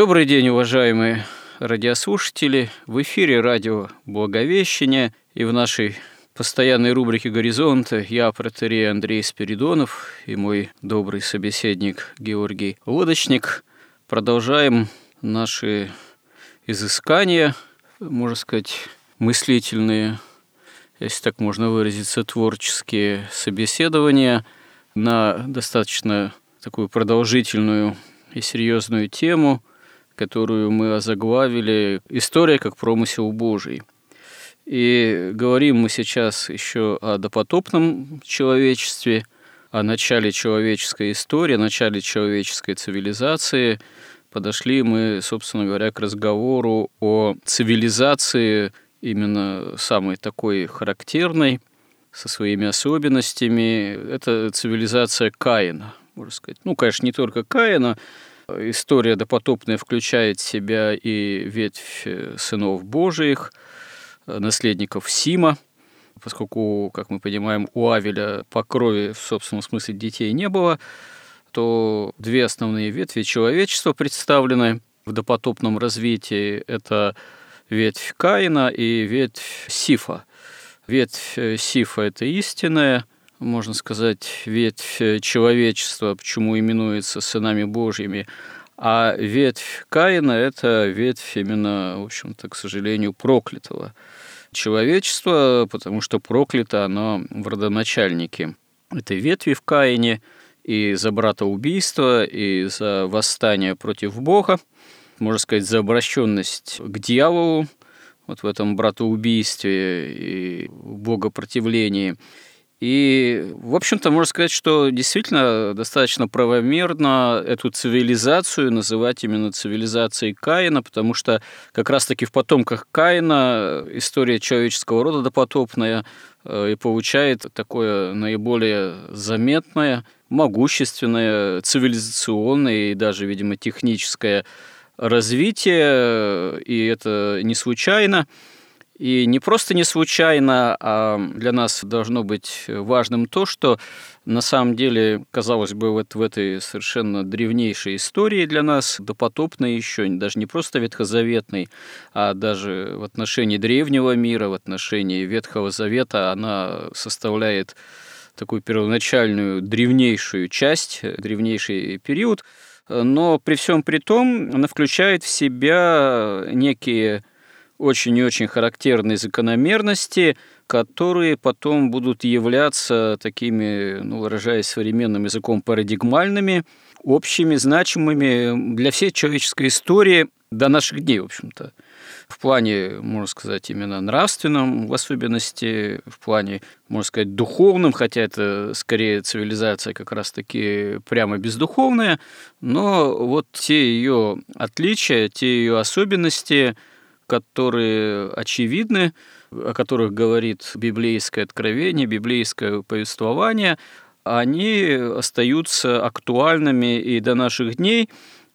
Добрый день, уважаемые радиослушатели. В эфире радио «Благовещение» и в нашей постоянной рубрике «Горизонта» я, протерей Андрей Спиридонов и мой добрый собеседник Георгий Лодочник продолжаем наши изыскания, можно сказать, мыслительные, если так можно выразиться, творческие собеседования на достаточно такую продолжительную и серьезную тему – которую мы озаглавили «История как промысел Божий». И говорим мы сейчас еще о допотопном человечестве, о начале человеческой истории, о начале человеческой цивилизации. Подошли мы, собственно говоря, к разговору о цивилизации именно самой такой характерной, со своими особенностями. Это цивилизация Каина, можно сказать. Ну, конечно, не только Каина, История допотопная включает в себя и ветвь э, сынов Божиих, э, наследников Сима, поскольку, как мы понимаем, у Авеля по крови в собственном смысле детей не было, то две основные ветви человечества представлены в допотопном развитии. Это ветвь Каина и ветвь Сифа. Ветвь э, Сифа – это истинная, можно сказать, ветвь э, человечества, почему именуется сынами Божьими, а ветвь Каина – это ветвь именно, в общем-то, к сожалению, проклятого человечества, потому что проклято оно в родоначальнике этой ветви в Каине и за братоубийство, и за восстание против Бога, можно сказать, за обращенность к дьяволу, вот в этом братоубийстве и богопротивлении – и, в общем-то, можно сказать, что действительно достаточно правомерно эту цивилизацию называть именно цивилизацией Каина, потому что как раз-таки в потомках Каина история человеческого рода допотопная э, и получает такое наиболее заметное, могущественное, цивилизационное и даже, видимо, техническое развитие, и это не случайно. И не просто не случайно, а для нас должно быть важным то, что на самом деле, казалось бы, вот в этой совершенно древнейшей истории для нас, допотопной еще, даже не просто ветхозаветной, а даже в отношении древнего мира, в отношении Ветхого Завета, она составляет такую первоначальную древнейшую часть, древнейший период, но при всем при том она включает в себя некие очень и очень характерные закономерности, которые потом будут являться такими, ну, выражаясь современным языком, парадигмальными, общими, значимыми для всей человеческой истории до наших дней, в общем-то. В плане, можно сказать, именно нравственном, в особенности, в плане, можно сказать, духовном, хотя это скорее цивилизация как раз-таки прямо бездуховная, но вот те ее отличия, те ее особенности – которые очевидны, о которых говорит библейское откровение, библейское повествование, они остаются актуальными и до наших дней,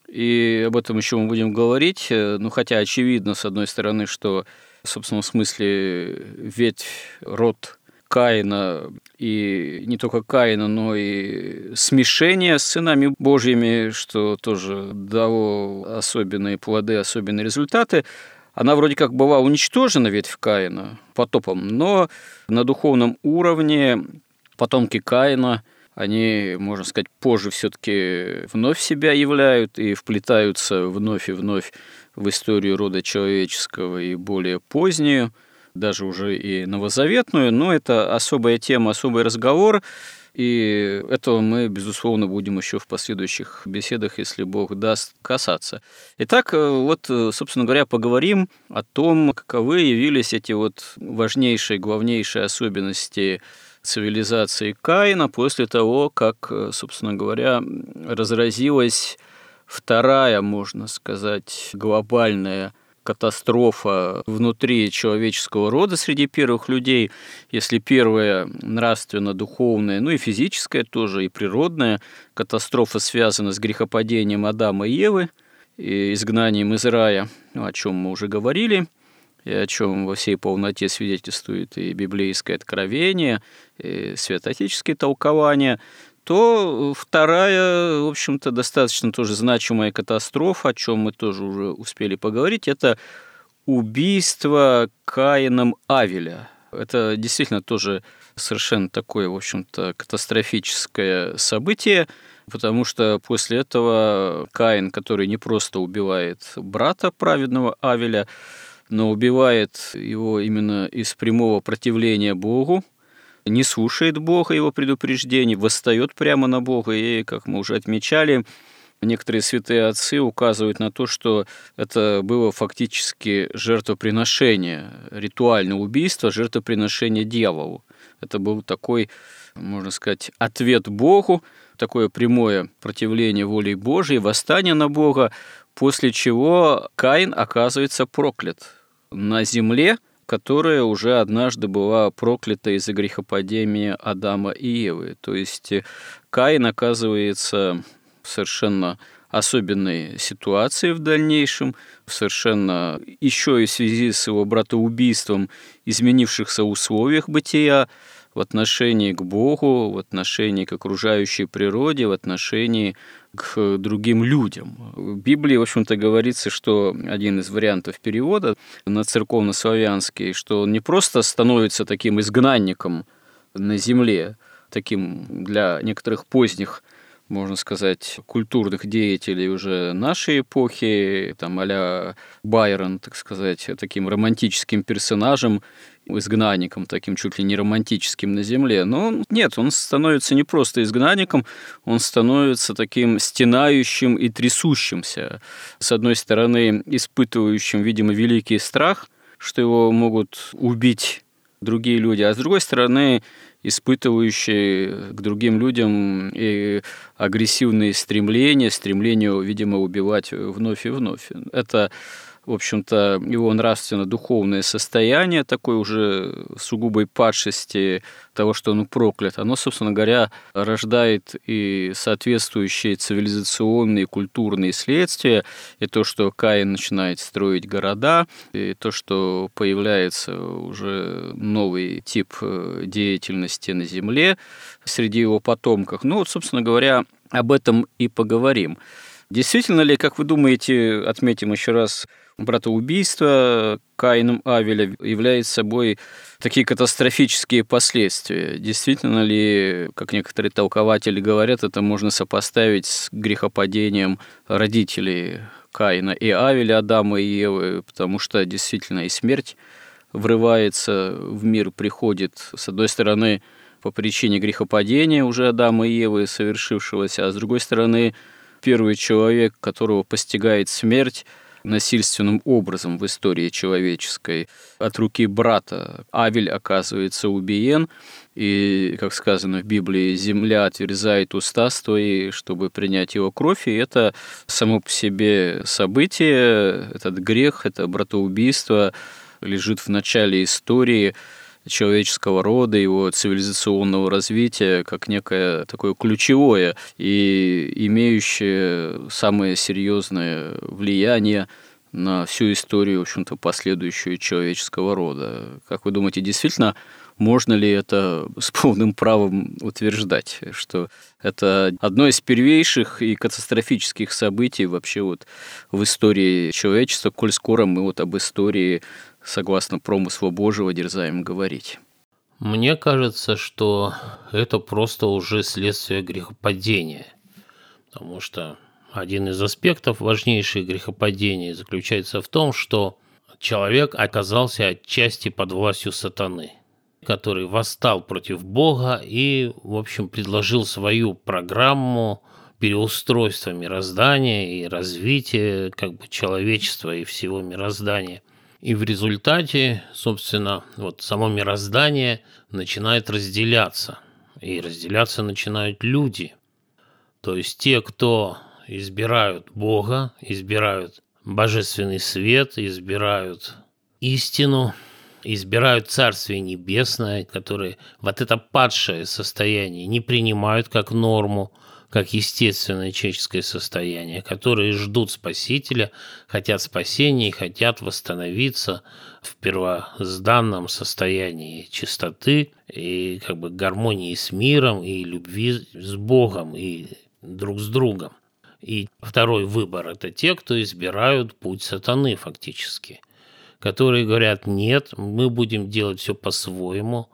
и об этом еще мы будем говорить. Ну, хотя очевидно, с одной стороны, что в собственном смысле ветвь, род Каина, и не только Каина, но и смешение с сынами Божьими, что тоже дало особенные плоды, особенные результаты. Она вроде как была уничтожена, ветвь Каина, потопом, но на духовном уровне потомки Каина, они, можно сказать, позже все-таки вновь себя являют и вплетаются вновь и вновь в историю рода человеческого и более позднюю, даже уже и новозаветную, но это особая тема, особый разговор. И этого мы, безусловно, будем еще в последующих беседах, если Бог даст, касаться. Итак, э, вот, э, собственно говоря, поговорим о том, каковы явились эти вот важнейшие, главнейшие особенности цивилизации Каина после того, как, э, собственно говоря, разразилась вторая, можно сказать, глобальная катастрофа внутри человеческого рода среди первых людей. Если первая нравственно-духовная, ну и физическая тоже, и природная катастрофа связана с грехопадением Адама и Евы, и изгнанием из рая, ну, о чем мы уже говорили, и о чем во всей полноте свидетельствует и библейское откровение, и святоотеческие толкования, то вторая, в общем-то, достаточно тоже значимая катастрофа, о чем мы тоже уже успели поговорить, это убийство Каином Авеля. Это действительно тоже совершенно такое, в общем-то, катастрофическое событие, потому что после этого Каин, который не просто убивает брата праведного Авеля, но убивает его именно из прямого противления Богу, не слушает Бога, его предупреждений, восстает прямо на Бога. И, как мы уже отмечали, некоторые святые отцы указывают на то, что это было фактически жертвоприношение, ритуальное убийство, жертвоприношение дьяволу. Это был такой, можно сказать, ответ Богу, такое прямое противление воле Божьей, восстание на Бога, после чего Каин оказывается проклят на земле, которая уже однажды была проклята из-за грехопадения Адама и Евы. То есть э, Каин оказывается в совершенно особенной ситуации в дальнейшем, совершенно еще и в связи с его братоубийством изменившихся условиях бытия, в отношении к Богу, в отношении к окружающей природе, в отношении к другим людям. В Библии, в общем-то, говорится, что один из вариантов перевода на церковно-славянский, что он не просто становится таким изгнанником на земле, таким для некоторых поздних можно сказать, культурных деятелей уже нашей эпохи, там а Байрон, так сказать, таким романтическим персонажем, изгнанником, таким чуть ли не романтическим на земле. Но нет, он становится не просто изгнанником, он становится таким стенающим и трясущимся. С одной стороны, испытывающим, видимо, великий страх, что его могут убить другие люди, а с другой стороны, испытывающий к другим людям и агрессивные стремления, стремление, видимо, убивать вновь и вновь. Это в общем-то, его нравственно-духовное состояние такой уже сугубой падшести того, что он проклят, оно, собственно говоря, рождает и соответствующие цивилизационные, культурные следствия, и то, что Каин начинает строить города, и то, что появляется уже новый тип э, деятельности на Земле среди его потомков. Ну вот, собственно говоря, об этом и поговорим. Действительно ли, как вы думаете, отметим еще раз, братоубийство Каином Авеля является собой такие катастрофические последствия. Действительно ли, как некоторые толкователи говорят, это можно сопоставить с грехопадением родителей Каина и Авеля, Адама и Евы, потому что действительно и смерть врывается в мир, приходит, с одной стороны, по причине грехопадения уже Адама и Евы, совершившегося, а с другой стороны, первый человек, которого постигает смерть, насильственным образом в истории человеческой. От руки брата Авель оказывается убиен, и, как сказано в Библии, земля отверзает уста свои, чтобы принять его кровь, и это само по себе событие, этот грех, это братоубийство лежит в начале истории, человеческого рода, его цивилизационного развития, как некое такое ключевое и имеющее самое серьезное влияние на всю историю, в общем-то, последующую человеческого рода. Как вы думаете, действительно, можно ли это с полным правом утверждать, что это одно из первейших и катастрофических событий вообще вот в истории человечества, коль скоро мы вот об истории согласно промыслу Божьего, дерзаем говорить. Мне кажется, что это просто уже следствие грехопадения, потому что один из аспектов важнейших грехопадения заключается в том, что человек оказался отчасти под властью сатаны. Который восстал против Бога и, в общем, предложил свою программу переустройства мироздания и развития как бы человечества и всего мироздания. И в результате, собственно, вот само мироздание начинает разделяться. И разделяться начинают люди. То есть те, кто избирают Бога, избирают божественный свет, избирают истину, избирают Царствие Небесное, которые вот это падшее состояние не принимают как норму, как естественное человеческое состояние, которые ждут Спасителя, хотят спасения и хотят восстановиться в первозданном состоянии чистоты и как бы гармонии с миром и любви с Богом и друг с другом. И второй выбор – это те, кто избирают путь сатаны фактически, которые говорят, нет, мы будем делать все по-своему.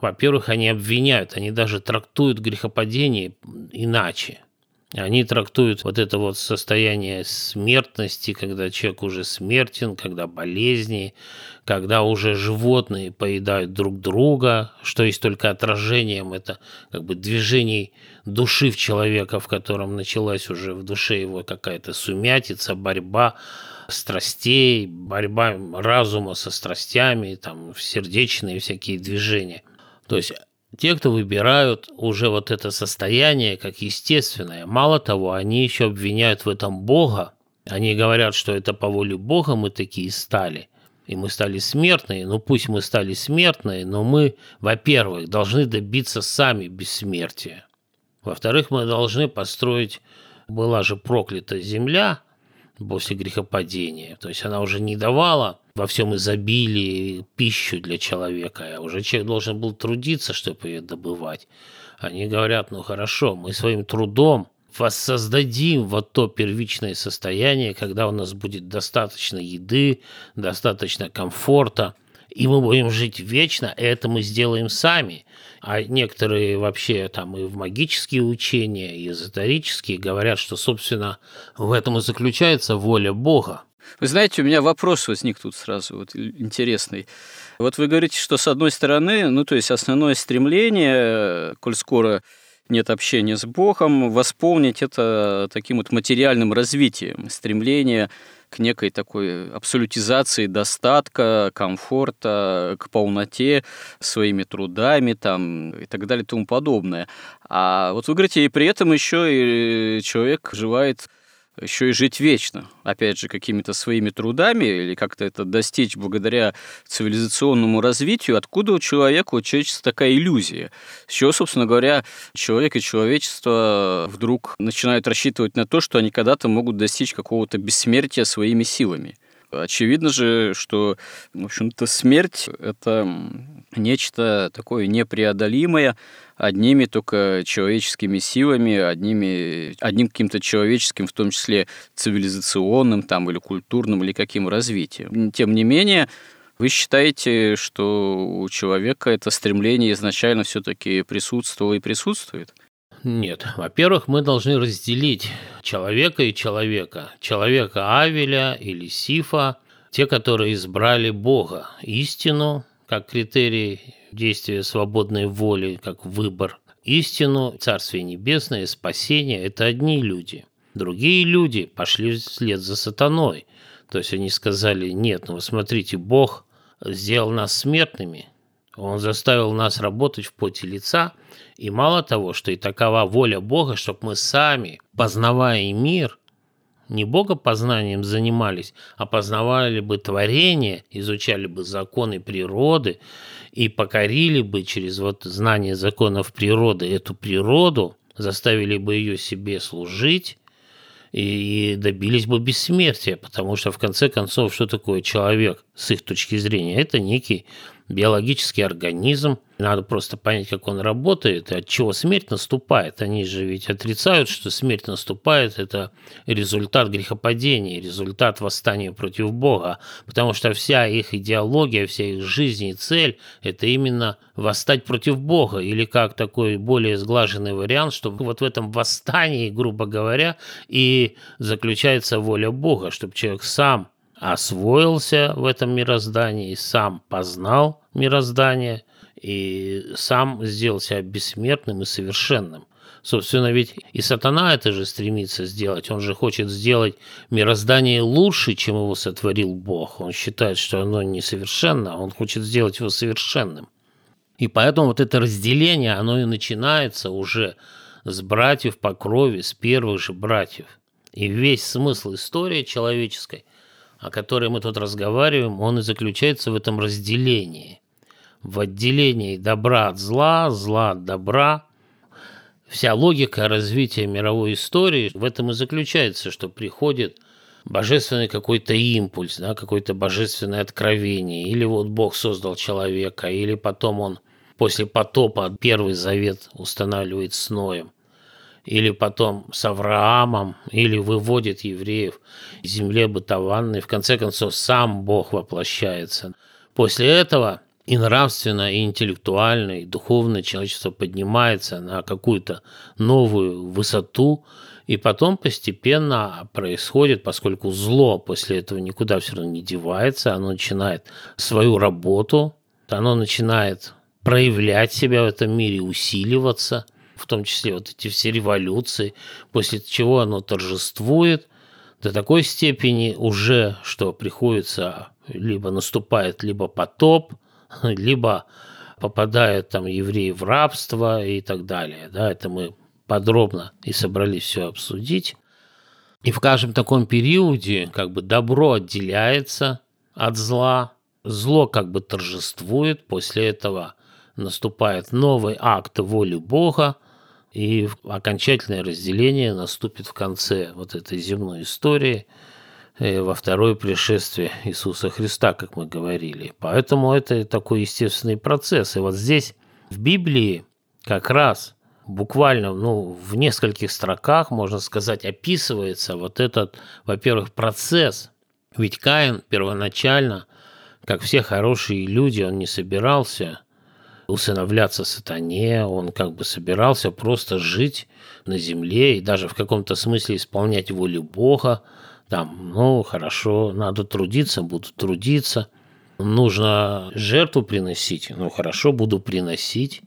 Во-первых, они обвиняют, они даже трактуют грехопадение иначе – они трактуют вот это вот состояние смертности, когда человек уже смертен, когда болезни, когда уже животные поедают друг друга, что есть только отражением это как бы движений души в человека, в котором началась уже в душе его какая-то сумятица, борьба страстей, борьба разума со страстями, там сердечные всякие движения. То есть те, кто выбирают уже вот это состояние как естественное, мало того, они еще обвиняют в этом Бога. Они говорят, что это по воле Бога мы такие стали. И мы стали смертные. Ну пусть мы стали смертные, но мы, во-первых, должны добиться сами бессмертия. Во-вторых, мы должны построить... Была же проклята земля после грехопадения. То есть она уже не давала во всем изобилии пищу для человека, а уже человек должен был трудиться, чтобы ее добывать. Они говорят, ну хорошо, мы своим трудом воссоздадим вот то первичное состояние, когда у нас будет достаточно еды, достаточно комфорта, и мы будем жить вечно, это мы сделаем сами. А некоторые вообще там и в магические учения, и эзотерические говорят, что, собственно, в этом и заключается воля Бога. Вы знаете, у меня вопрос возник тут сразу, вот интересный. Вот вы говорите, что с одной стороны, ну то есть основное стремление, коль скоро нет общения с Богом, восполнить это таким вот материальным развитием, стремление к некой такой абсолютизации достатка, комфорта, к полноте своими трудами там, и так далее и тому подобное. А вот вы говорите, и при этом еще и человек желает еще и жить вечно, опять же, какими-то своими трудами или как-то это достичь благодаря цивилизационному развитию, откуда у человека, у человечества такая иллюзия? С чего, собственно говоря, человек и человечество вдруг начинают рассчитывать на то, что они когда-то могут достичь какого-то бессмертия своими силами? Очевидно же, что, в общем-то, смерть – это нечто такое непреодолимое, одними только человеческими силами, одними, одним каким-то человеческим, в том числе цивилизационным там, или культурным, или каким развитием. Тем не менее, вы считаете, что у человека это стремление изначально все-таки присутствовало и присутствует? Нет. Во-первых, мы должны разделить человека и человека. Человека Авеля или Сифа, те, которые избрали Бога, истину, как критерий действия свободной воли, как выбор. Истину, Царствие Небесное, спасение – это одни люди. Другие люди пошли вслед за сатаной. То есть они сказали, нет, ну вы смотрите, Бог сделал нас смертными, Он заставил нас работать в поте лица, и мало того, что и такова воля Бога, чтобы мы сами, познавая мир, не богопознанием занимались, а познавали бы творение, изучали бы законы природы и покорили бы через вот знание законов природы эту природу, заставили бы ее себе служить и добились бы бессмертия, потому что в конце концов, что такое человек с их точки зрения? Это некий биологический организм. Надо просто понять, как он работает и от чего смерть наступает. Они же ведь отрицают, что смерть наступает. Это результат грехопадения, результат восстания против Бога. Потому что вся их идеология, вся их жизнь и цель – это именно восстать против Бога. Или как такой более сглаженный вариант, что вот в этом восстании, грубо говоря, и заключается воля Бога, чтобы человек сам освоился в этом мироздании, сам познал мироздание и сам сделал себя бессмертным и совершенным. Собственно, ведь и сатана это же стремится сделать. Он же хочет сделать мироздание лучше, чем его сотворил Бог. Он считает, что оно несовершенно, он хочет сделать его совершенным. И поэтому вот это разделение, оно и начинается уже с братьев по крови, с первых же братьев. И весь смысл истории человеческой, о которой мы тут разговариваем, он и заключается в этом разделении. В отделении добра от зла, зла от добра. Вся логика развития мировой истории в этом и заключается, что приходит божественный какой-то импульс, да, какое-то божественное откровение. Или вот Бог создал человека, или потом он после потопа первый завет устанавливает с Ноем или потом с Авраамом, или выводит евреев из земли обетованной. В конце концов, сам Бог воплощается. После этого и нравственно, и интеллектуально, и духовно человечество поднимается на какую-то новую высоту, и потом постепенно происходит, поскольку зло после этого никуда все равно не девается, оно начинает свою работу, оно начинает проявлять себя в этом мире, усиливаться – в том числе вот эти все революции, после чего оно торжествует до такой степени уже, что приходится либо наступает либо потоп, либо попадают там евреи в рабство и так далее. Да, это мы подробно и собрались все обсудить. И в каждом таком периоде как бы добро отделяется от зла, зло как бы торжествует, после этого наступает новый акт воли Бога, и окончательное разделение наступит в конце вот этой земной истории, э, во второе пришествие Иисуса Христа, как мы говорили. Поэтому это такой естественный процесс. И вот здесь в Библии как раз буквально ну, в нескольких строках, можно сказать, описывается вот этот, во-первых, процесс. Ведь Каин первоначально, как все хорошие люди, он не собирался усыновляться сатане, он как бы собирался просто жить на земле и даже в каком-то смысле исполнять волю Бога. Там, ну, хорошо, надо трудиться, буду трудиться. Нужно жертву приносить, ну, хорошо, буду приносить.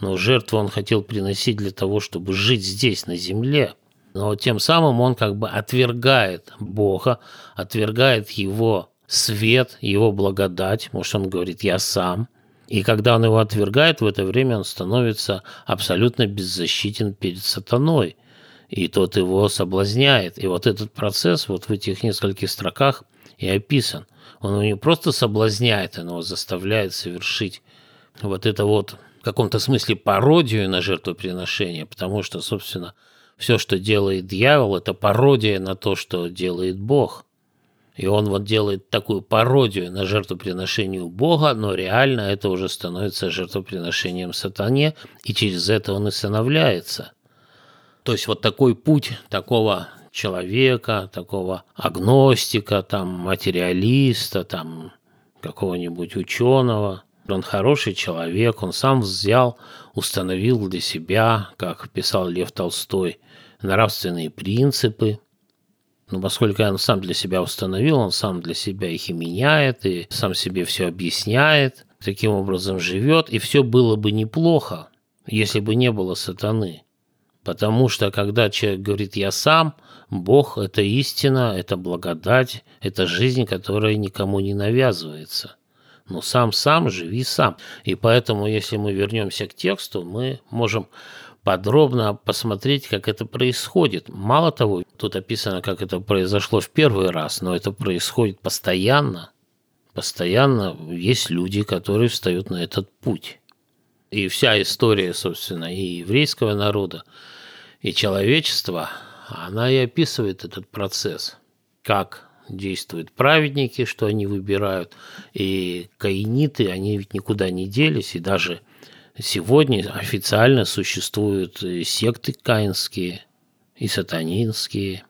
Но жертву он хотел приносить для того, чтобы жить здесь, на земле. Но тем самым он как бы отвергает Бога, отвергает его свет, его благодать. Может, он говорит, я сам – и когда он его отвергает, в это время он становится абсолютно беззащитен перед сатаной. И тот его соблазняет. И вот этот процесс вот в этих нескольких строках и описан. Он его не просто соблазняет, он его заставляет совершить вот это вот в каком-то смысле пародию на жертвоприношение, потому что, собственно, все, что делает дьявол, это пародия на то, что делает Бог – и он вот делает такую пародию на жертвоприношение Бога, но реально это уже становится жертвоприношением сатане, и через это он и становляется. То есть вот такой путь такого человека, такого агностика, там, материалиста, там, какого-нибудь ученого. Он хороший человек, он сам взял, установил для себя, как писал Лев Толстой, нравственные принципы, но поскольку он сам для себя установил, он сам для себя их и меняет, и сам себе все объясняет, таким образом живет, и все было бы неплохо, если бы не было сатаны. Потому что когда человек говорит «я сам», Бог – это истина, это благодать, это жизнь, которая никому не навязывается. Но сам-сам живи сам. И поэтому, если мы вернемся к тексту, мы можем подробно посмотреть, как это происходит. Мало того, тут описано, как это произошло в первый раз, но это происходит постоянно. Постоянно есть люди, которые встают на этот путь. И вся история, собственно, и еврейского народа, и человечества, она и описывает этот процесс. Как действуют праведники, что они выбирают, и каиниты, они ведь никуда не делись, и даже Сегодня официально существуют секты каинские, и сатанинские,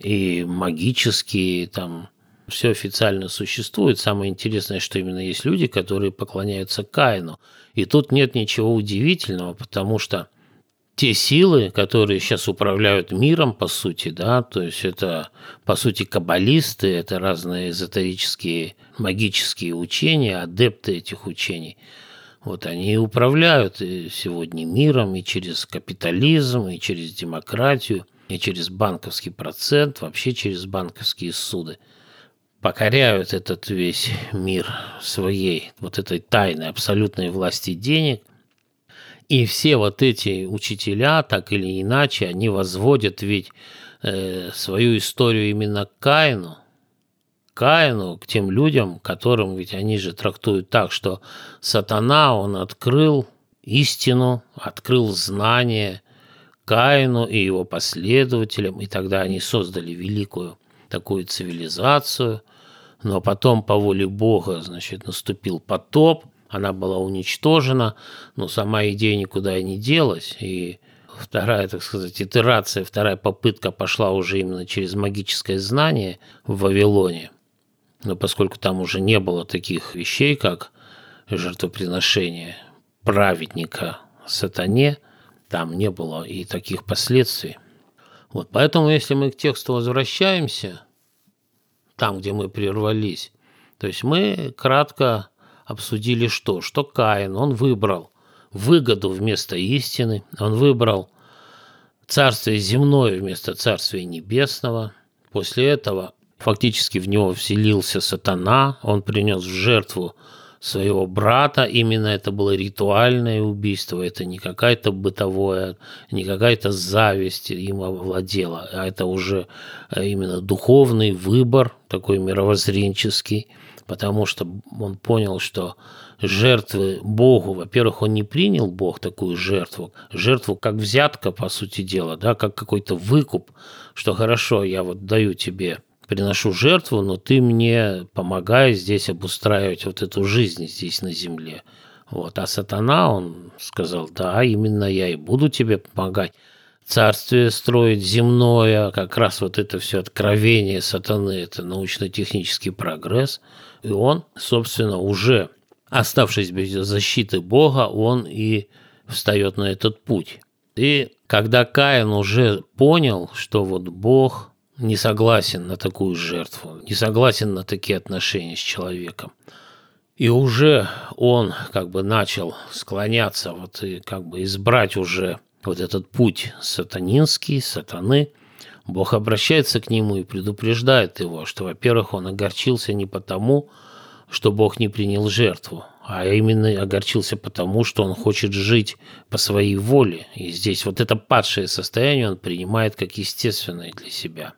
и магические, там все официально существует. Самое интересное, что именно есть люди, которые поклоняются Каину. И тут нет ничего удивительного, потому что те силы, которые сейчас управляют миром, по сути, да, то есть это, по сути, каббалисты, это разные эзотерические магические учения, адепты этих учений – Вот они управляют и сегодня миром и через капитализм, и через демократию, и через банковский процент, вообще через банковские суды. Покоряют этот весь мир своей вот этой тайной абсолютной власти денег. И все вот эти учителя, так или иначе, они возводят ведь э, свою историю именно к Каину – Каину, к тем людям, которым ведь они же трактуют так, что сатана, он открыл истину, открыл знание Каину и его последователям, и тогда они создали великую такую цивилизацию, но потом по воле Бога, значит, наступил потоп, она была уничтожена, но сама идея никуда и не делась, и вторая, так сказать, итерация, вторая попытка пошла уже именно через магическое знание в Вавилоне – но поскольку там уже не было таких вещей, как жертвоприношение праведника сатане, там не было и таких последствий. Вот, поэтому, если мы к тексту возвращаемся, там, где мы прервались, то есть мы кратко обсудили что? Что Каин, он выбрал выгоду вместо истины, он выбрал царствие земное вместо царствия небесного. После этого Фактически в него вселился сатана, он принес в жертву своего брата. Именно это было ритуальное убийство, это не какая-то бытовое, не какая-то зависть им овладела, а это уже э, именно духовный выбор, такой мировоззренческий, потому что он понял, что жертвы Богу, во-первых, он не принял Бог такую жертву, жертву как взятка, по сути дела, да, как какой-то выкуп, что хорошо, я вот даю тебе приношу жертву, но ты мне помогай здесь обустраивать вот эту жизнь здесь на земле. Вот. А сатана, он сказал, да, именно я и буду тебе помогать. Царствие строить земное, как раз вот это все откровение сатаны, это научно-технический прогресс. И он, собственно, уже оставшись без защиты Бога, он и встает на этот путь. И когда Каин уже понял, что вот Бог не согласен на такую жертву, не согласен на такие отношения с человеком. И уже он как бы начал склоняться, вот и как бы избрать уже вот этот путь сатанинский, сатаны. Бог обращается к нему и предупреждает его, что, во-первых, он огорчился не потому, что Бог не принял жертву, а именно огорчился потому, что он хочет жить по своей воле. И здесь вот это падшее состояние он принимает как естественное для себя –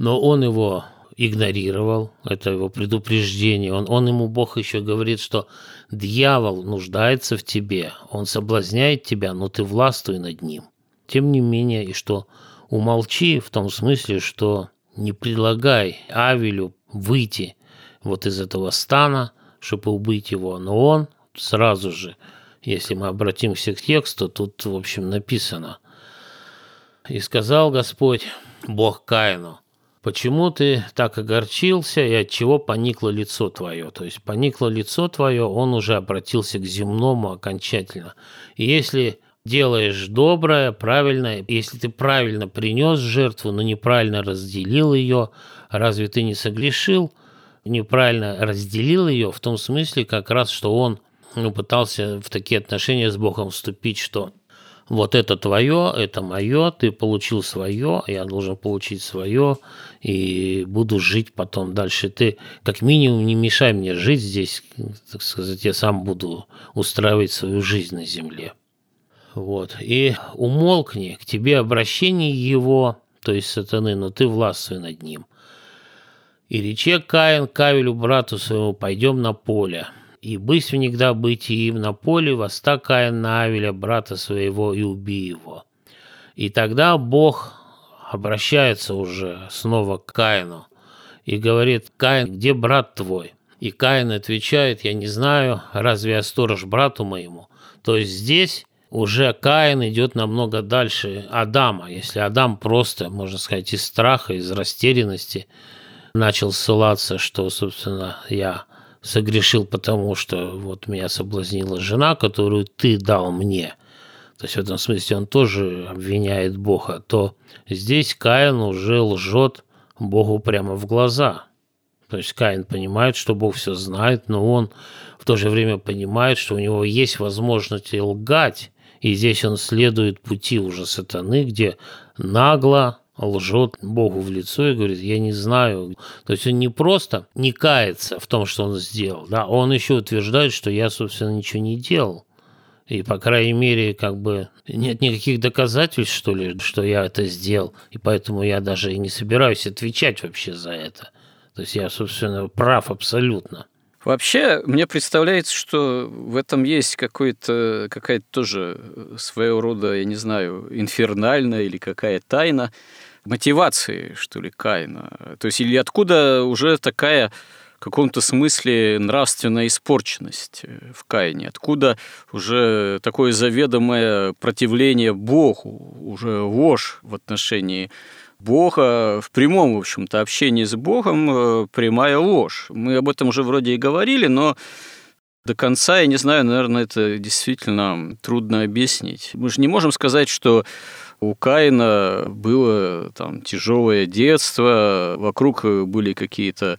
но он его игнорировал, это его предупреждение. Он, он ему, Бог еще говорит, что дьявол нуждается в тебе, он соблазняет тебя, но ты властвуй над ним. Тем не менее, и что умолчи в том смысле, что не предлагай Авелю выйти вот из этого стана, чтобы убить его, но он сразу же, если мы обратимся к тексту, тут, в общем, написано, «И сказал Господь, Бог Каину, почему ты так огорчился и от чего поникло лицо твое. То есть поникло лицо твое, он уже обратился к земному окончательно. И если делаешь доброе, правильное, если ты правильно принес жертву, но неправильно разделил ее, разве ты не согрешил? Неправильно разделил ее в том смысле как раз, что он ну, пытался в такие отношения с Богом вступить, что вот это твое, это мое, ты получил свое, я должен получить свое, и буду жить потом дальше. Ты как минимум не мешай мне жить здесь, так сказать, я сам буду устраивать свою жизнь на земле. Вот. И умолкни, к тебе обращение его, то есть сатаны, но ты властвуй над ним. И рече Каин Кавелю брату своему, пойдем на поле и бысь внегда быть им на поле, воста Каин на Авеля, брата своего, и уби его. И тогда Бог обращается уже снова к Каину и говорит, Каин, где брат твой? И Каин отвечает, я не знаю, разве я сторож брату моему? То есть здесь уже Каин идет намного дальше Адама. Если Адам просто, можно сказать, из страха, из растерянности начал ссылаться, что, собственно, я согрешил потому, что вот меня соблазнила жена, которую ты дал мне. То есть в этом смысле он тоже обвиняет Бога, то здесь Каин уже лжет Богу прямо в глаза. То есть Каин понимает, что Бог все знает, но он в то же время понимает, что у него есть возможность лгать, и здесь он следует пути уже сатаны, где нагло лжет Богу в лицо и говорит, я не знаю. То есть он не просто не кается в том, что он сделал, да, он еще утверждает, что я, собственно, ничего не делал. И, по крайней мере, как бы нет никаких доказательств, что ли, что я это сделал. И поэтому я даже и не собираюсь отвечать вообще за это. То есть я, собственно, прав абсолютно. Вообще, мне представляется, что в этом есть какой-то, какая-то тоже своего рода, я не знаю, инфернальная или какая тайна мотивации, что ли, Каина. То есть или откуда уже такая в каком-то смысле нравственная испорченность э, в Каине? Откуда уже такое заведомое противление Богу, уже ложь в отношении Бога, в прямом, в общем-то, общении с Богом э, прямая ложь. Мы об этом уже вроде и говорили, но до конца, я не знаю, наверное, это действительно трудно объяснить. Мы же не можем сказать, что у Каина было там тяжелое детство, вокруг были какие-то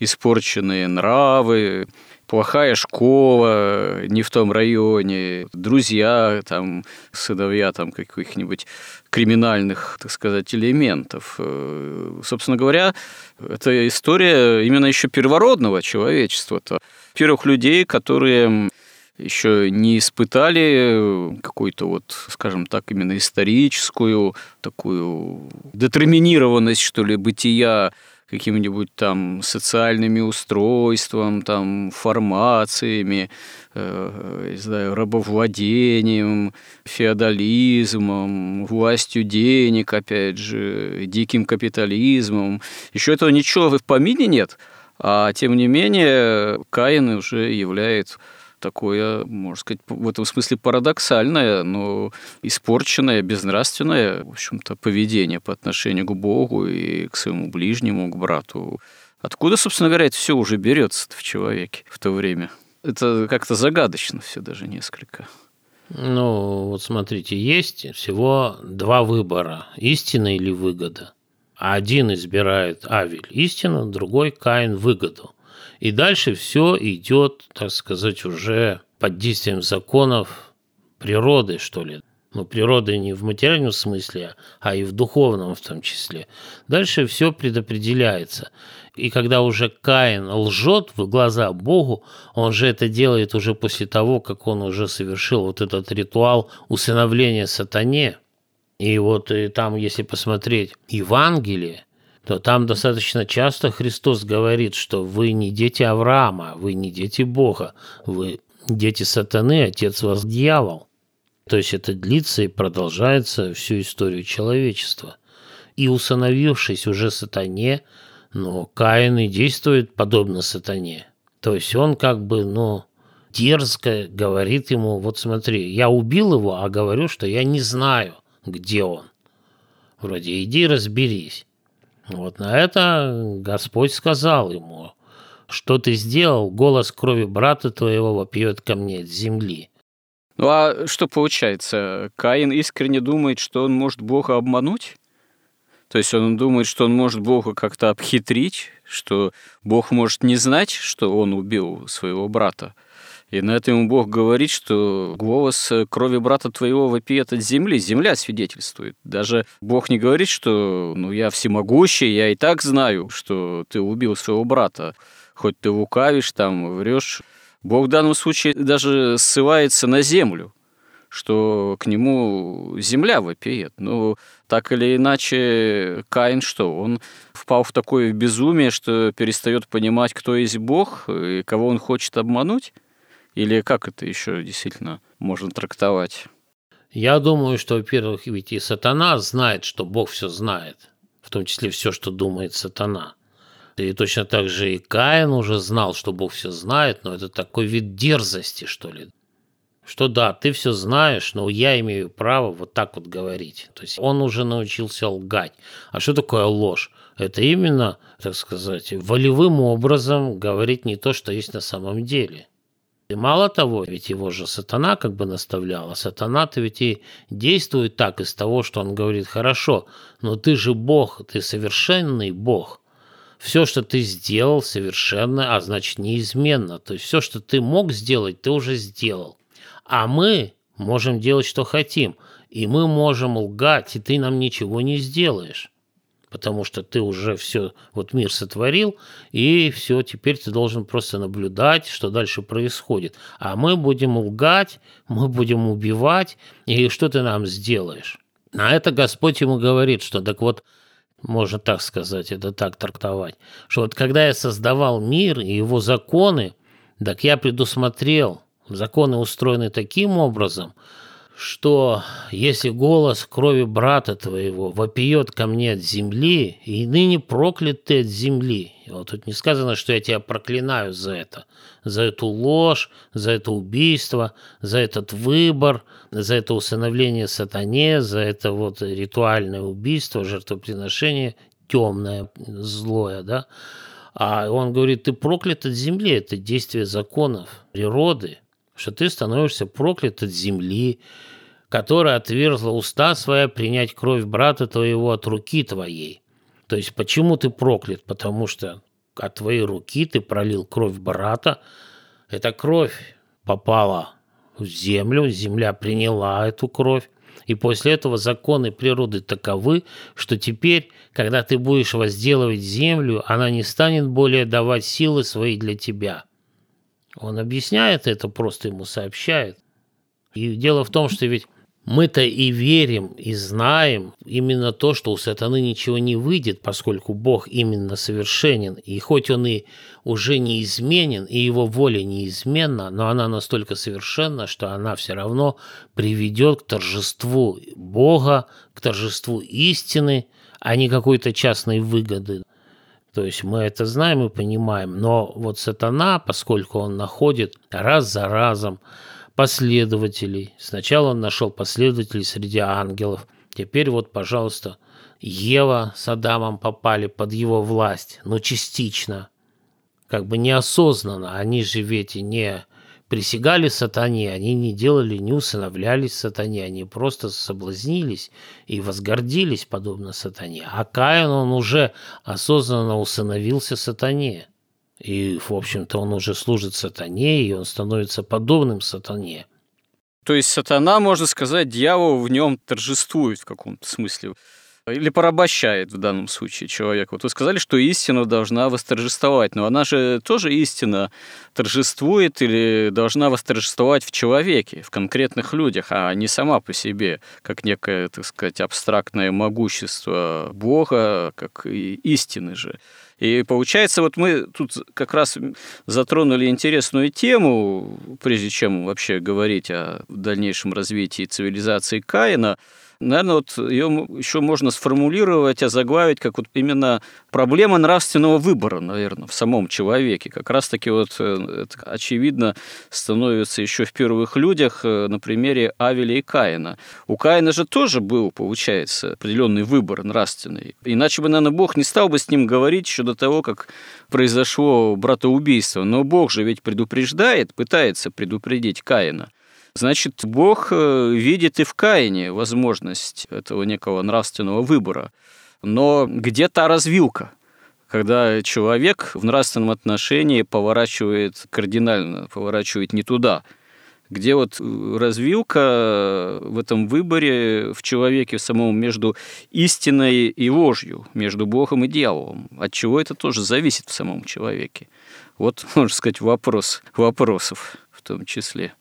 испорченные нравы, плохая школа не в том районе, друзья, там, сыновья там каких-нибудь криминальных, так сказать, элементов. Э, собственно говоря, это история именно еще первородного человечества. -то. Первых людей, которые еще не испытали какую-то вот, скажем так, именно историческую такую детерминированность, что ли, бытия каким-нибудь там социальными устройством, там формациями, э, не знаю, рабовладением, феодализмом, властью денег, опять же, диким капитализмом. Еще этого ничего в помине нет, а тем не менее Каин уже является такое, можно сказать, в этом смысле парадоксальное, но испорченное, безнравственное, в общем-то, поведение по отношению к Богу и к своему ближнему, к брату. Откуда, собственно говоря, это все уже берется в человеке в то время? Это как-то загадочно все даже несколько. Ну, вот смотрите, есть всего два выбора – истина или выгода. Один избирает Авель истину, другой Каин выгоду. И дальше все идет, так сказать, уже под действием законов природы, что ли. Ну, природы не в материальном смысле, а и в духовном в том числе. Дальше все предопределяется. И когда уже Каин лжет в глаза Богу, он же это делает уже после того, как он уже совершил вот этот ритуал усыновления сатане. И вот и там, если посмотреть Евангелие, то там достаточно часто Христос говорит, что вы не дети Авраама, вы не дети Бога, вы дети сатаны, отец вас дьявол. То есть это длится и продолжается всю историю человечества. И усыновившись уже сатане, но Каин и действует подобно сатане. То есть он как бы, ну, дерзко говорит ему, вот смотри, я убил его, а говорю, что я не знаю, где он. Вроде иди разберись. Вот на это Господь сказал ему, что ты сделал, голос крови брата твоего вопьет ко мне от земли. Ну а что получается? Каин искренне думает, что он может Бога обмануть? То есть он думает, что он может Бога как-то обхитрить, что Бог может не знать, что он убил своего брата. И на это ему Бог говорит, что голос крови брата твоего вопиет от земли. Земля свидетельствует. Даже Бог не говорит, что ну, я всемогущий, я и так знаю, что ты убил своего брата. Хоть ты лукавишь, там, врешь. Бог в данном случае даже ссылается на землю что к нему земля вопиет. Ну, так или иначе, Каин что? Он впал в такое безумие, что перестает понимать, кто есть Бог и кого он хочет обмануть? Или как это еще действительно можно трактовать? Я думаю, что, во-первых, ведь и сатана знает, что Бог все знает, в том числе все, что думает сатана. И точно так же и Каин уже знал, что Бог все знает, но это такой вид дерзости, что ли. Что да, ты все знаешь, но я имею право вот так вот говорить. То есть он уже научился лгать. А что такое ложь? Это именно, так сказать, волевым образом говорить не то, что есть на самом деле. И мало того, ведь его же сатана как бы наставлял, а сатана-то ведь и действует так из того, что он говорит, хорошо, но ты же Бог, ты совершенный Бог. все, что ты сделал, совершенно, а значит неизменно. То есть все, что ты мог сделать, ты уже сделал. А мы можем делать, что хотим. И мы можем лгать, и ты нам ничего не сделаешь потому что ты уже все, вот мир сотворил, и все, теперь ты должен просто наблюдать, что дальше происходит. А мы будем лгать, мы будем убивать, и что ты нам сделаешь? На это Господь ему говорит, что так вот, можно так сказать, это так трактовать, что вот когда я создавал мир и его законы, так я предусмотрел, законы устроены таким образом – что если голос крови брата твоего вопиет ко мне от земли, и ныне проклят ты от земли. Вот тут не сказано, что я тебя проклинаю за это, за эту ложь, за это убийство, за этот выбор, за это усыновление сатане, за это вот ритуальное убийство, жертвоприношение темное, злое, да. А он говорит, ты проклят от земли, это действие законов природы, что ты становишься проклят от земли, которая отверзла уста своя принять кровь брата твоего от руки твоей. То есть почему ты проклят? Потому что от твоей руки ты пролил кровь брата. Эта кровь попала в землю, земля приняла эту кровь. И после этого законы природы таковы, что теперь, когда ты будешь возделывать землю, она не станет более давать силы свои для тебя. Он объясняет это, просто ему сообщает. И дело в том, что ведь мы-то и верим, и знаем именно то, что у сатаны ничего не выйдет, поскольку Бог именно совершенен. И хоть он и уже неизменен, и его воля неизменна, но она настолько совершенна, что она все равно приведет к торжеству Бога, к торжеству истины, а не какой-то частной выгоды. То есть мы это знаем и понимаем, но вот сатана, поскольку он находит раз за разом последователей. Сначала он нашел последователей среди ангелов. Теперь вот, пожалуйста, Ева с Адамом попали под его власть, но частично, как бы неосознанно. Они же ведь не присягали сатане, они не делали, не усыновлялись сатане, они просто соблазнились и возгордились, подобно сатане. А Каин, он уже осознанно усыновился сатане. И, в общем-то, он уже служит сатане, и он становится подобным сатане. То есть сатана, можно сказать, дьявол в нем торжествует в каком-то смысле. Или порабощает в данном случае человека. Вот вы сказали, что истина должна восторжествовать, но она же тоже истина торжествует или должна восторжествовать в человеке, в конкретных людях, а не сама по себе, как некое, так сказать, абстрактное могущество Бога, как и истины же. И получается, вот мы тут как раз затронули интересную тему, прежде чем вообще говорить о дальнейшем развитии цивилизации Каина – Наверное, вот ее еще можно сформулировать, озаглавить как вот именно проблема нравственного выбора, наверное, в самом человеке. Как раз-таки вот э, это, очевидно становится еще в первых людях э, на примере Авеля и Каина. У Каина же тоже был, получается, определенный выбор нравственный. Иначе бы, наверное, Бог не стал бы с ним говорить еще до того, как произошло братоубийство. Но Бог же ведь предупреждает, пытается предупредить Каина. Значит, Бог э, видит и в Каине возможность этого некого нравственного выбора. Но где та развилка? когда человек в нравственном отношении поворачивает кардинально, поворачивает не туда, где вот развилка в этом выборе в человеке в самом между истиной и ложью, между Богом и дьяволом. От чего это тоже зависит в самом человеке. Вот, можно сказать, вопрос вопросов в том числе.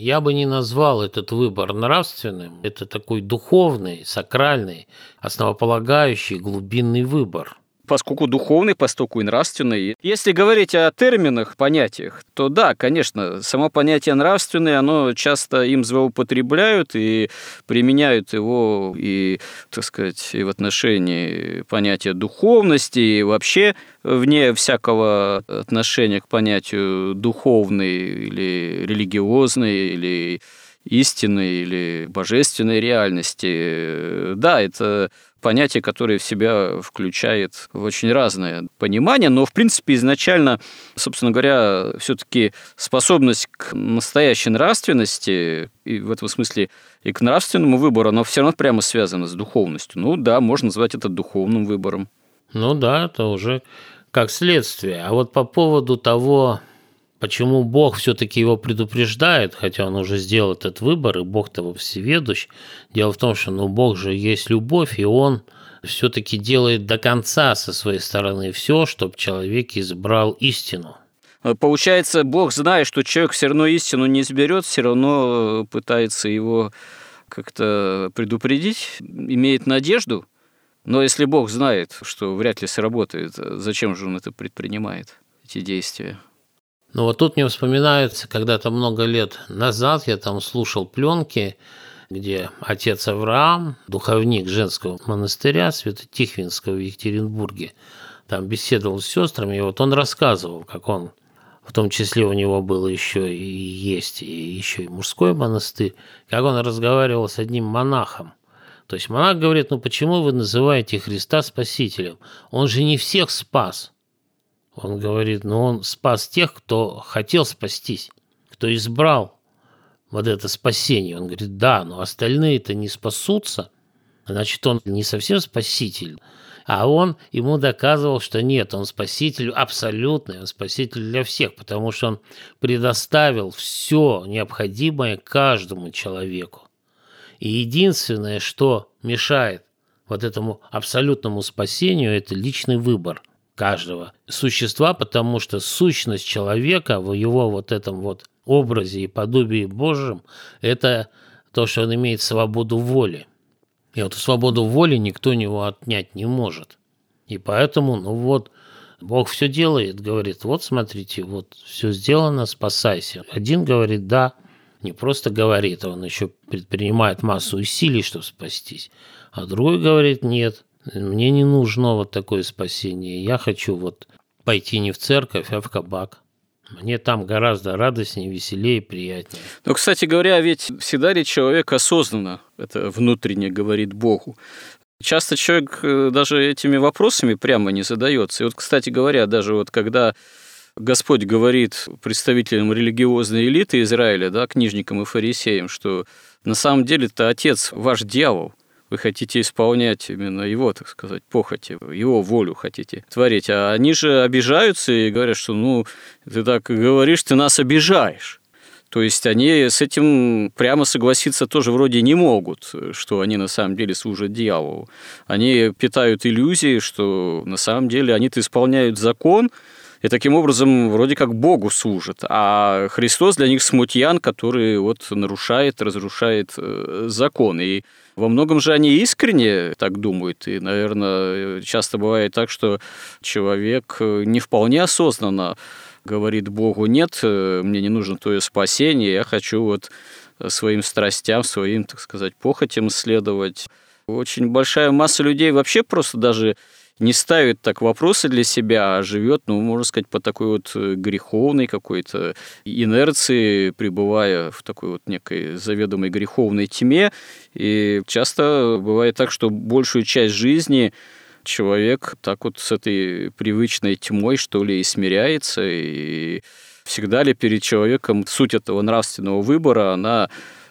Я бы не назвал этот выбор нравственным. Это такой духовный, сакральный, основополагающий, глубинный выбор поскольку духовный, поскольку и нравственный. Если говорить о терминах, понятиях, то да, конечно, само понятие нравственное, оно часто им злоупотребляют и применяют его и, так сказать, и в отношении понятия духовности, и вообще вне всякого отношения к понятию духовный или религиозный или истинной или божественной реальности. Да, это понятие, которое в себя включает очень разное понимание, но, в принципе, изначально, собственно говоря, все-таки способность к настоящей нравственности, и в этом смысле и к нравственному выбору, она все равно прямо связана с духовностью. Ну да, можно назвать это духовным выбором. Ну да, это уже как следствие. А вот по поводу того, почему Бог все-таки его предупреждает, хотя он уже сделал этот выбор, и Бог того всеведущ, дело в том, что ну, Бог же есть любовь, и он все-таки делает до конца со своей стороны все, чтобы человек избрал истину. Получается, Бог, зная, что человек все равно истину не изберет, все равно пытается его как-то предупредить, имеет надежду. Но если Бог знает, что вряд ли сработает, зачем же он это предпринимает, эти действия? Ну вот тут мне вспоминается, когда-то много лет назад я там слушал пленки, где отец Авраам, духовник женского монастыря Свято-Тихвинского в Екатеринбурге, там беседовал с сестрами, и вот он рассказывал, как он, в том числе у него было еще и есть, и еще и мужской монастырь, как он разговаривал с одним монахом. То есть монах говорит, ну почему вы называете Христа Спасителем? Он же не всех спас. Он говорит, ну он спас тех, кто хотел спастись, кто избрал вот это спасение. Он говорит, да, но остальные-то не спасутся, значит, он не совсем спаситель. А он ему доказывал, что нет, он спаситель абсолютный, он спаситель для всех, потому что он предоставил все необходимое каждому человеку. И единственное, что мешает вот этому абсолютному спасению, это личный выбор каждого существа, потому что сущность человека в его вот этом вот образе и подобии Божьем, это то, что он имеет свободу воли. И вот свободу воли никто у него отнять не может. И поэтому, ну вот, Бог все делает, говорит, вот смотрите, вот все сделано, спасайся. Один говорит, да, не просто говорит, он еще предпринимает массу усилий, чтобы спастись. А другой говорит, нет, мне не нужно вот такое спасение. Я хочу вот пойти не в церковь, а в кабак. Мне там гораздо радостнее, веселее, приятнее. Но, кстати говоря, ведь всегда ли человек осознанно это внутренне говорит Богу? Часто человек э, даже этими вопросами прямо не задается. И вот, кстати говоря, даже вот когда Господь говорит представителям религиозной элиты Израиля, да, книжникам и фарисеям, что на самом деле это отец ваш дьявол, вы хотите исполнять именно его, так сказать, похоти, его волю хотите творить. А они же обижаются и говорят, что ну, ты так говоришь, ты нас обижаешь. То есть они с этим прямо согласиться тоже вроде не могут, что они на самом деле служат дьяволу. Они питают иллюзии, что на самом деле они-то исполняют закон, и таким образом вроде как Богу служат. А Христос для них смутьян, который вот нарушает, разрушает э, закон. И во многом же они искренне так думают. И, наверное, часто бывает так, что человек не вполне осознанно говорит Богу, нет, мне не нужно твое спасение, я хочу вот своим страстям, своим, так сказать, похотям следовать. Очень большая масса людей вообще просто даже не ставит так вопросы для себя, а живет, ну, можно сказать, по такой вот э, греховной какой-то инерции, пребывая в такой вот некой заведомой греховной тьме. И часто бывает так, что большую часть жизни человек так вот с этой привычной тьмой, что ли, и смиряется, и всегда ли перед человеком суть этого нравственного выбора, она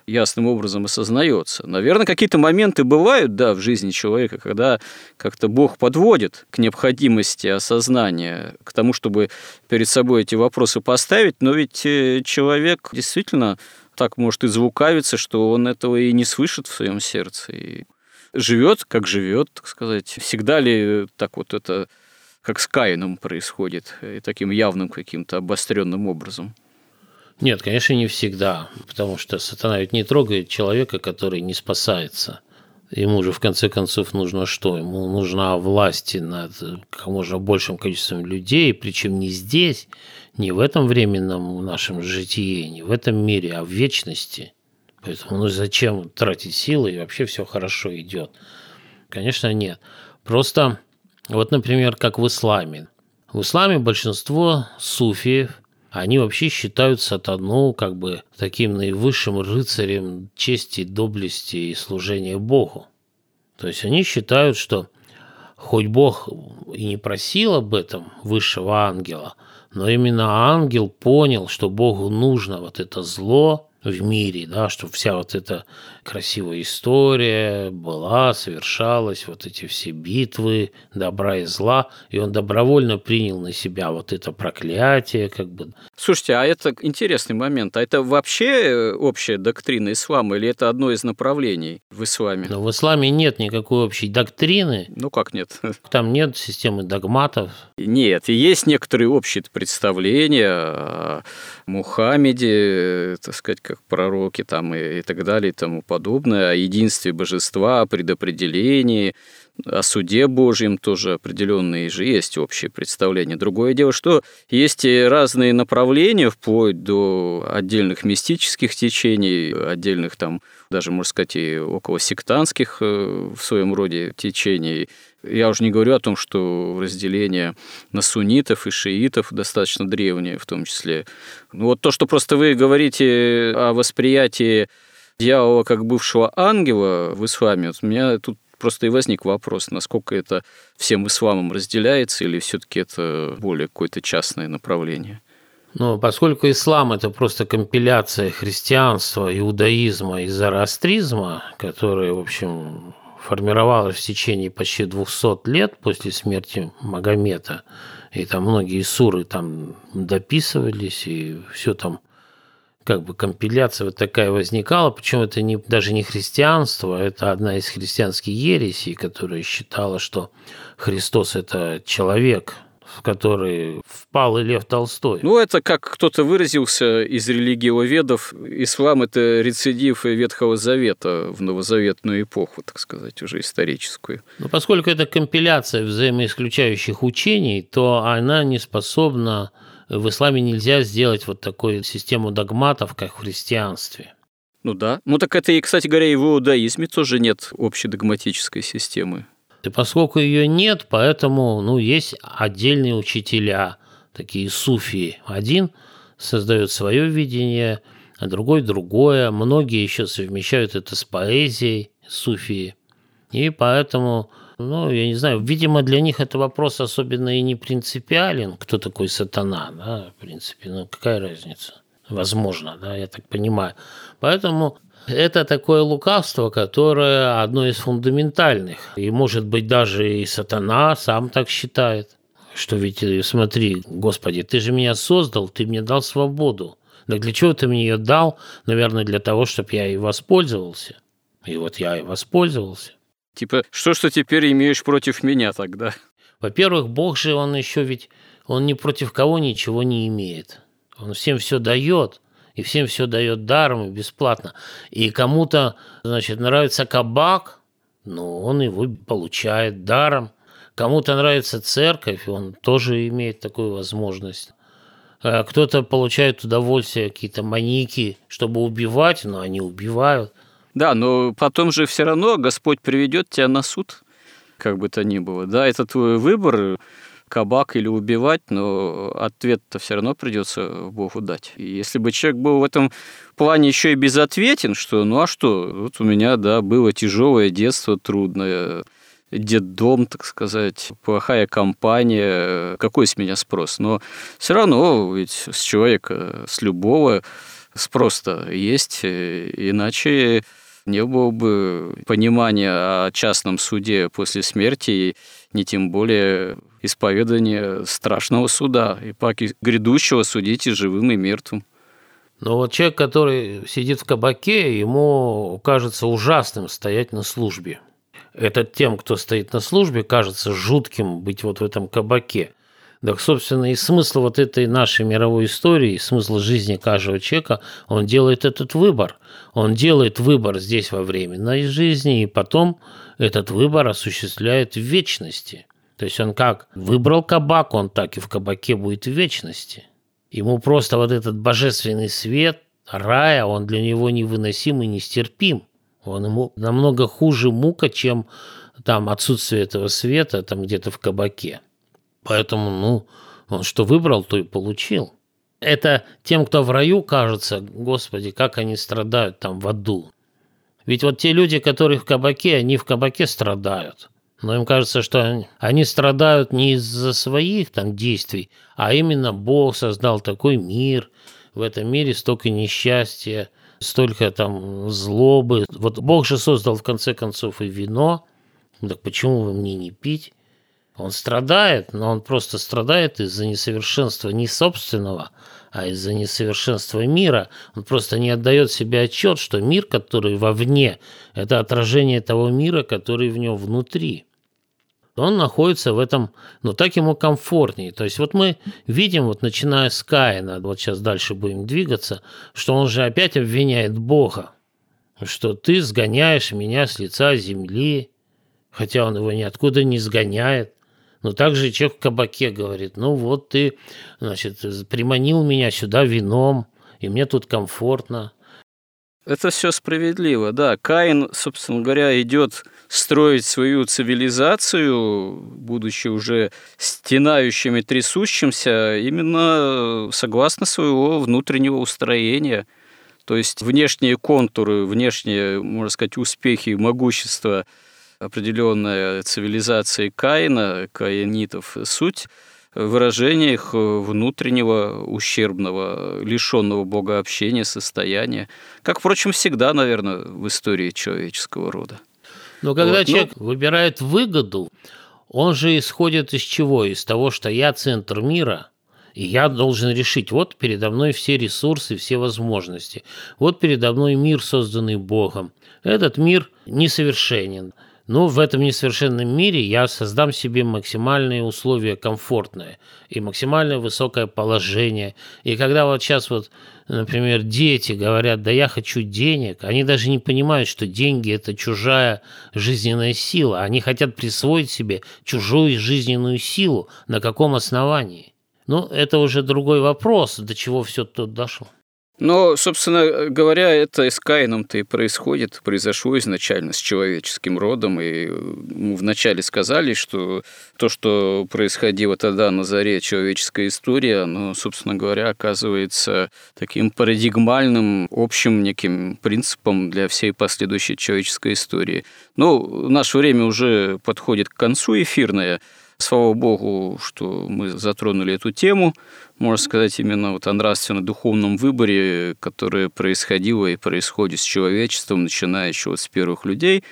ясным образом осознается. Наверное, какие-то моменты бывают, да, в жизни человека, когда как-то Бог подводит к необходимости осознания, к тому, чтобы перед собой эти вопросы поставить, но ведь э, человек действительно так может и звукавиться, что он этого и не слышит в своем сердце. И живет, как живет, так сказать. Всегда ли так вот это, как с Каином происходит, и таким явным каким-то обостренным образом? Нет, конечно, не всегда, потому что сатана ведь не трогает человека, который не спасается. Ему же в конце концов нужно что? Ему нужна власть над как можно большим количеством людей, причем не здесь, не в этом временном нашем житии, не в этом мире, а в вечности. Поэтому ну зачем тратить силы и вообще все хорошо идет? Конечно, нет. Просто вот, например, как в исламе. В исламе большинство суфиев – они вообще считают сатану как бы таким наивысшим рыцарем чести, доблести и служения Богу. То есть они считают, что хоть Бог и не просил об этом высшего ангела, но именно ангел понял, что Богу нужно вот это зло в мире, да, чтобы вся вот эта красивая история была, совершалась, вот эти все битвы добра и зла, и он добровольно принял на себя вот это проклятие, как бы. Слушайте, а это интересный момент. А это вообще общая доктрина ислама или это одно из направлений в исламе? Но в исламе нет никакой общей доктрины. Ну как нет? Там нет системы догматов. Нет, и есть некоторые общие представления о Мухаммеде, так сказать, как пророке там и, и так далее и тому подобное, о единстве божества, о предопределении, о суде Божьем тоже определенные же есть общее представление. Другое дело, что есть и разные направления, вплоть до отдельных мистических течений, отдельных там, даже, можно сказать, и около сектантских э, в своем роде течений. Я уже не говорю о том, что разделение на суннитов и шиитов достаточно древнее в том числе. Ну, вот то, что просто вы говорите о восприятии дьявола как бывшего ангела в исламе, вот меня тут Просто и возник вопрос, насколько это всем исламом разделяется или все-таки это более какое-то частное направление. Ну, поскольку ислам – это просто компиляция христианства, иудаизма и зороастризма, которые, в общем, формировалась в течение почти 200 лет после смерти Магомета, и там многие суры там дописывались, и все там как бы компиляция вот такая возникала, причем это не, даже не христианство, это одна из христианских ересей, которая считала, что Христос – это человек, в который впал и Лев Толстой. Ну, это как кто-то выразился из религиоведов, ислам – это рецидив Ветхого Завета в новозаветную эпоху, так сказать, уже историческую. Ну, поскольку это компиляция взаимоисключающих учений, то она не способна в исламе нельзя сделать вот такую систему догматов, как в христианстве. Ну да. Ну так это и, кстати говоря, и в иудаизме тоже нет общей догматической системы. И поскольку ее нет, поэтому ну, есть отдельные учителя, такие суфии. Один создает свое видение, а другой другое. Многие еще совмещают это с поэзией суфии. И поэтому ну, я не знаю, видимо, для них это вопрос особенно и не принципиален, кто такой сатана, да, в принципе, ну, какая разница? Возможно, да, я так понимаю. Поэтому это такое лукавство, которое одно из фундаментальных. И, может быть, даже и сатана сам так считает, что ведь, э, смотри, Господи, ты же меня создал, ты мне дал свободу. Так для чего ты мне ее дал? Наверное, для того, чтобы я и воспользовался. И вот я и воспользовался. Типа, что ты теперь имеешь против меня тогда? Во-первых, Бог же, он еще ведь, он ни против кого ничего не имеет. Он всем все дает, и всем все дает даром и бесплатно. И кому-то, значит, нравится кабак, ну, он его получает даром. Кому-то нравится церковь, он тоже имеет такую возможность. А кто-то получает удовольствие, какие-то маньяки, чтобы убивать, но они убивают. Да, но потом же все равно Господь приведет тебя на суд, как бы то ни было. Да, это твой выбор, кабак или убивать, но ответ-то все равно придется Богу дать. И если бы человек был в этом плане еще и безответен, что ну а что, вот у меня, да, было тяжелое детство, трудное, детдом, так сказать, плохая компания, какой с меня спрос? Но все равно ведь с человека, с любого спрос-то есть, иначе не было бы понимания о частном суде после смерти, не тем более исповедания страшного суда, и паки грядущего судите живым и мертвым. Но вот человек, который сидит в кабаке, ему кажется ужасным стоять на службе. Это тем, кто стоит на службе, кажется жутким быть вот в этом кабаке. Так, собственно, и смысл вот этой нашей мировой истории, смысл жизни каждого человека, он делает этот выбор. Он делает выбор здесь во временной жизни, и потом этот выбор осуществляет в вечности. То есть он как выбрал кабак, он так и в кабаке будет в вечности. Ему просто вот этот божественный свет рая, он для него невыносим и нестерпим. Он ему намного хуже мука, чем там отсутствие этого света там где-то в кабаке. Поэтому, ну, он что выбрал, то и получил. Это тем, кто в раю, кажется, господи, как они страдают там в аду. Ведь вот те люди, которые в кабаке, они в кабаке страдают. Но им кажется, что они страдают не из-за своих там действий, а именно Бог создал такой мир, в этом мире столько несчастья, столько там злобы. Вот Бог же создал в конце концов и вино. Так почему бы мне не пить? Он страдает, но он просто страдает из-за несовершенства не собственного, а из-за несовершенства мира. Он просто не отдает себе отчет, что мир, который вовне, это отражение того мира, который в нем внутри. Он находится в этом, ну так ему комфортнее. То есть вот мы видим, вот начиная с Каина, вот сейчас дальше будем двигаться, что он же опять обвиняет Бога, что ты сгоняешь меня с лица земли, хотя он его ниоткуда не сгоняет. Но также человек в кабаке говорит, ну вот ты, значит, приманил меня сюда вином, и мне тут комфортно. Это все справедливо, да. Каин, собственно говоря, идет строить свою цивилизацию, будучи уже стенающим и трясущимся, именно согласно своего внутреннего устроения. То есть внешние контуры, внешние, можно сказать, успехи могущество определенная цивилизации Каина, каинитов, суть выражение их внутреннего ущербного, лишенного богообщения состояния, как, впрочем, всегда, наверное, в истории человеческого рода. Но когда вот, человек ну... выбирает выгоду, он же исходит из чего? Из того, что я центр мира, и я должен решить, вот передо мной все ресурсы, все возможности. Вот передо мной мир, созданный Богом. Этот мир несовершенен. Но в этом несовершенном мире я создам себе максимальные условия комфортные и максимально высокое положение. И когда вот сейчас вот, например, дети говорят, да я хочу денег, они даже не понимают, что деньги – это чужая жизненная сила. Они хотят присвоить себе чужую жизненную силу. На каком основании? Ну, это уже другой вопрос, до чего все тут дошло. Но, собственно говоря, это с Каином-то и происходит, произошло изначально с человеческим родом. И мы вначале сказали, что то, что происходило тогда на заре человеческой истории, оно, собственно говоря, оказывается таким парадигмальным, общим неким принципом для всей последующей человеческой истории. Ну, наше время уже подходит к концу эфирное. Слава богу, что мы затронули эту тему, можно сказать, именно вот о нравственно-духовном выборе, которое происходило и происходит с человечеством, начиная еще с первых людей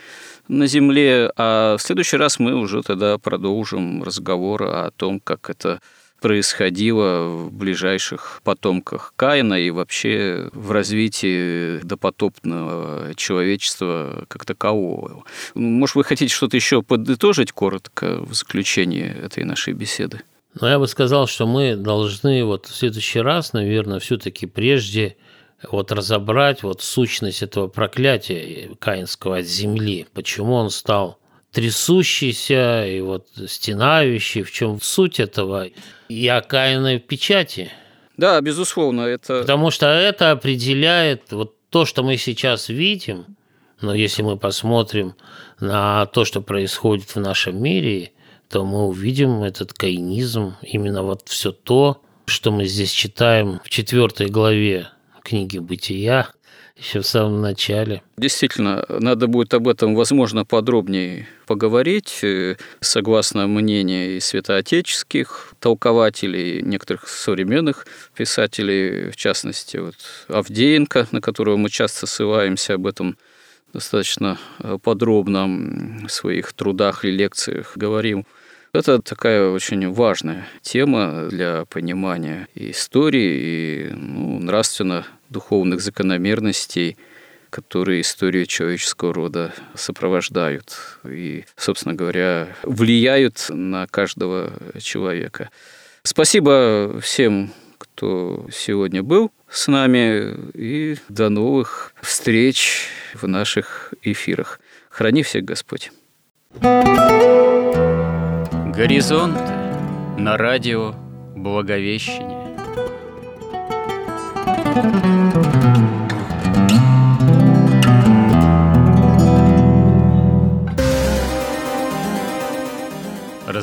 на Земле. А в следующий раз мы уже тогда продолжим разговор о том, как это происходило в ближайших потомках Каина и вообще в развитии допотопного человечества как такового. Может, вы хотите что-то еще подытожить коротко в заключении этой нашей беседы? Но я бы сказал, что мы должны вот в следующий раз, наверное, все-таки прежде вот разобрать вот сущность этого проклятия каинского от земли, почему он стал трясущийся и вот стенающий, в чем суть этого, и о Каиной печати. Да, безусловно, это... Потому что это определяет вот то, что мы сейчас видим, но если мы посмотрим на то, что происходит в нашем мире, то мы увидим этот каинизм, именно вот все то, что мы здесь читаем в четвертой главе книги «Бытия», еще в самом начале. Действительно, надо будет об этом, возможно, подробнее поговорить. Э, согласно мнению святоотеческих толкователей, некоторых современных писателей, в частности, вот Авдеенко, на которого мы часто ссылаемся об этом достаточно э, подробно в своих трудах и лекциях говорим. Это такая очень важная тема для понимания и истории, и ну, нравственно-духовных закономерностей, которые историю человеческого рода сопровождают и, собственно говоря, влияют на каждого человека. Спасибо всем, кто сегодня был с нами, и до новых встреч в наших эфирах. Храни всех Господь. Горизонт на радио Благовещение.